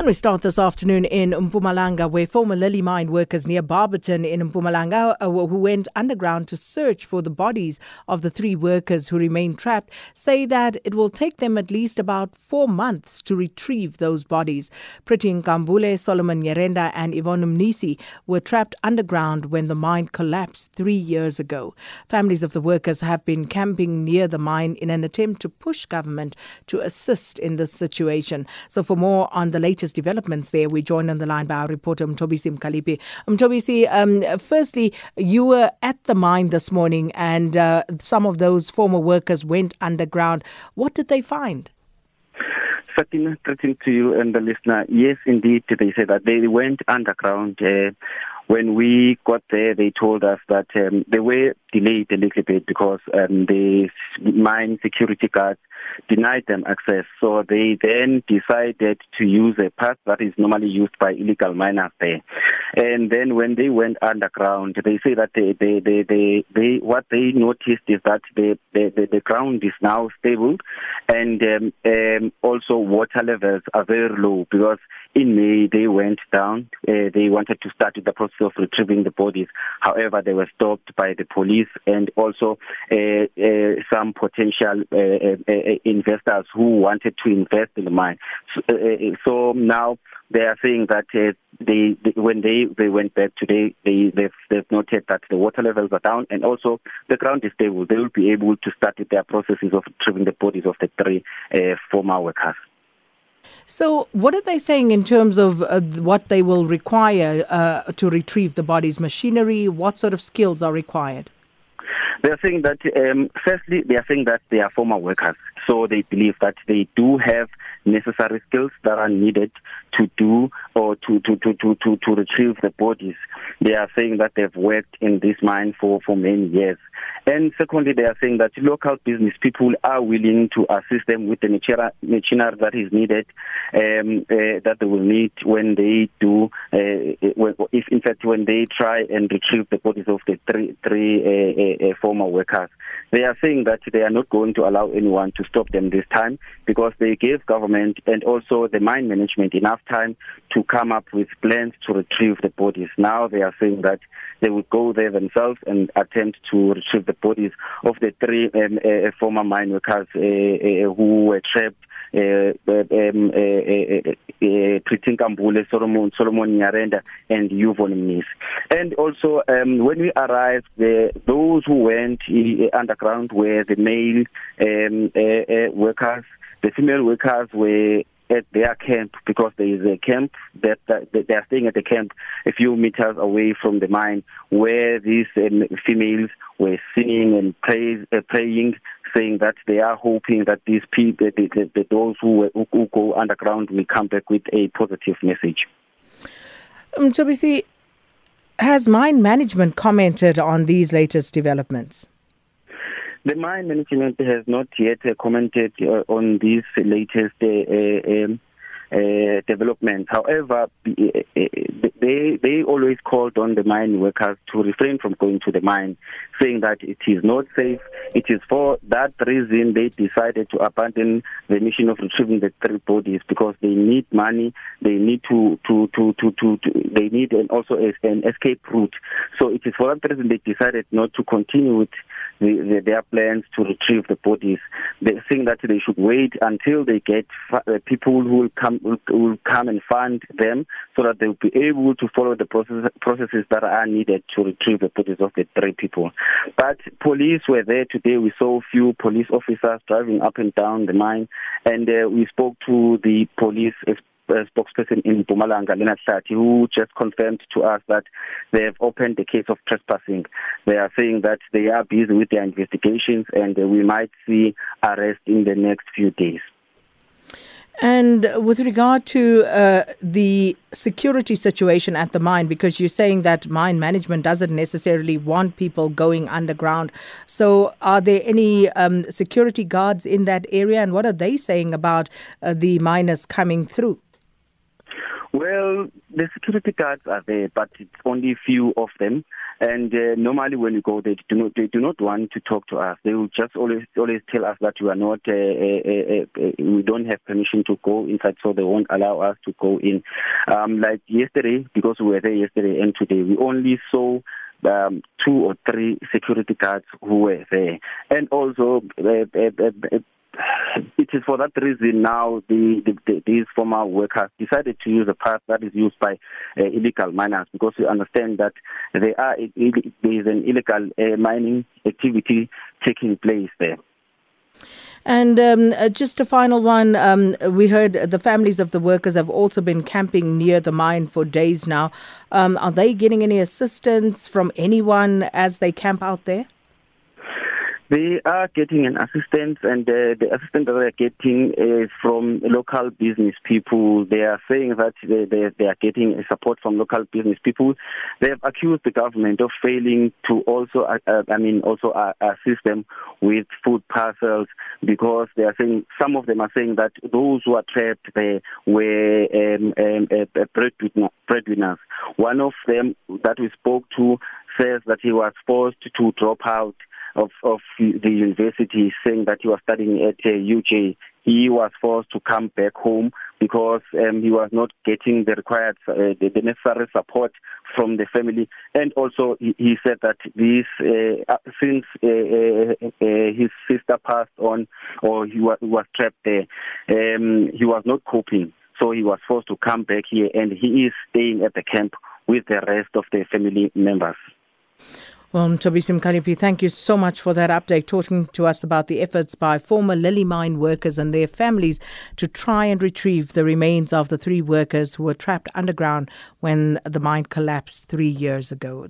And we start this afternoon in Mpumalanga, where former Lily mine workers near Barberton in Mpumalanga, uh, who went underground to search for the bodies of the three workers who remain trapped, say that it will take them at least about four months to retrieve those bodies. Pretty Nkambule, Solomon Nyirenda, and Yvonne Mnisi were trapped underground when the mine collapsed three years ago. Families of the workers have been camping near the mine in an attempt to push government to assist in this situation. So, for more on the latest developments there, we join on the line by our reporter Mtobisi Mkalipi. Mtobisi, um, firstly, you were at the mine this morning, and uh, some of those former workers went underground. What did they find? Fatima, greeting to you and the listener. Yes, indeed, they said that they went underground. Uh, when we got there, they told us that um, they were delayed a little bit because um, the mine security guards denied them access. So they then decided to use a path that is normally used by illegal miners there. And then when they went underground, they say that they, they, they, they, they what they noticed is that the, the, the, the ground is now stable and um, um, also water levels are very low because in May they went down. Uh, they wanted to start the process of retrieving the bodies. However, they were stopped by the police and also uh, uh, some potential investors who wanted to invest in the mine. So, so now they are saying that they, they when they they went back today they they've, they've noted that the water levels are down and also the ground is stable they will be able to start their processes of retrieving the bodies of the three former workers so, what are they saying in terms of uh, what they will require uh, to retrieve the body's Machinery? What sort of skills are required? They are saying that, um, firstly, they are saying that they are former workers. So they believe that they do have necessary skills that are needed to do or to, to, to, to, to, to retrieve the bodies. They are saying that they've worked in this mine for, for many years. And secondly, they are saying that local business people are willing to assist them with the machinery that is needed, um, uh, that they will need when they do, uh, if in fact when they try and retrieve the bodies of the three, three uh, uh, former workers. They are saying that they are not going to allow anyone to stop them this time because they gave government and also the mine management enough time to come up with plans to retrieve the bodies. Now they are saying that they will go there themselves and attempt to retrieve the bodies of the three um, uh, former mine workers uh, uh, who were trapped uh, um, Nkambule, Solomon, Solomon Nyirenda, and Yvonne Mnisi. And also, um, when we arrived, the, those who went uh, underground were the male um, uh, workers. The female workers were at their camp because there is a camp that, that, they are staying at the camp a few meters away from the mine where these um, females were singing and praise, uh, praying saying that they are hoping that these people the, the, the, those who, who, go underground will come back with a positive message. Um, Tobisi, has mine management commented on these latest developments The mine management has not yet uh, commented uh, on these latest uh, uh, um, developments. However, they they always called on the mine workers to refrain from going to the mine, saying that it is not safe. It is for that reason they decided to abandon the mission of retrieving the three bodies because they need money. They need to to to to to, to they need and also an escape route. So it is for that reason they decided not to continue with the, the, their plans to retrieve the bodies. They think that they should wait until they get uh, people who will come will, will come and fund them so that they will be able to follow the process, processes that are needed to retrieve the bodies of the three people. But police were there today. We saw few police officers driving up and down the mine, and uh, we spoke to the police spokesperson in Mpumalanga, Lena Hlathi, who just confirmed to us that they have opened the case of trespassing. They are saying that they are busy with their investigations and we might see arrest in the next few days. And with regard to uh, the security situation at the mine, because you're saying that mine management doesn't necessarily want people going underground. So, are there any um, security guards in that area, and what are they saying about uh, the miners coming through? Well, the security guards are there, but it's only a few of them. And uh, normally, when we go, they do not they do not want to talk to us. They will just always always tell us that we are not uh, uh, uh, uh, we don't have permission to go inside, so they won't allow us to go in. Um, like yesterday, because we were there yesterday and today, we only saw um, two or three security guards who were there, and also uh, uh, uh, it is for that reason now the, the, the, these former workers decided to use a path that is used by uh, illegal miners because we understand that there are there is an illegal uh, mining activity taking place there. And um, uh, just a final one. Um, we heard the families of the workers have also been camping near the mine for days now. Um, are they getting any assistance from anyone as they camp out there? They are getting an assistance, and uh, the assistance that they're getting is from local business people. They are saying that they, they, they are getting support from local business people. They have accused the government of failing to also, uh, uh, I mean, also uh, assist them with food parcels because they are saying some of them are saying that those who are trapped there were um, um, uh, breadwinner, breadwinners. One of them that we spoke to says that he was forced to drop out of, of the university saying that he was studying at uh, UJ. He was forced to come back home because um, he was not getting the required, uh, the, the necessary support from the family. And also, he, he said that this, uh, uh since uh, uh, uh, his sister passed on or he was, was trapped there, um, he was not coping. So he was forced to come back here and he is staying at the camp with the rest of the family members. Well, Tobisi Mkhaliphi, thank you so much for that update, talking to us about the efforts by former Lily mine workers and their families to try and retrieve the remains of the three workers who were trapped underground when the mine collapsed three years ago.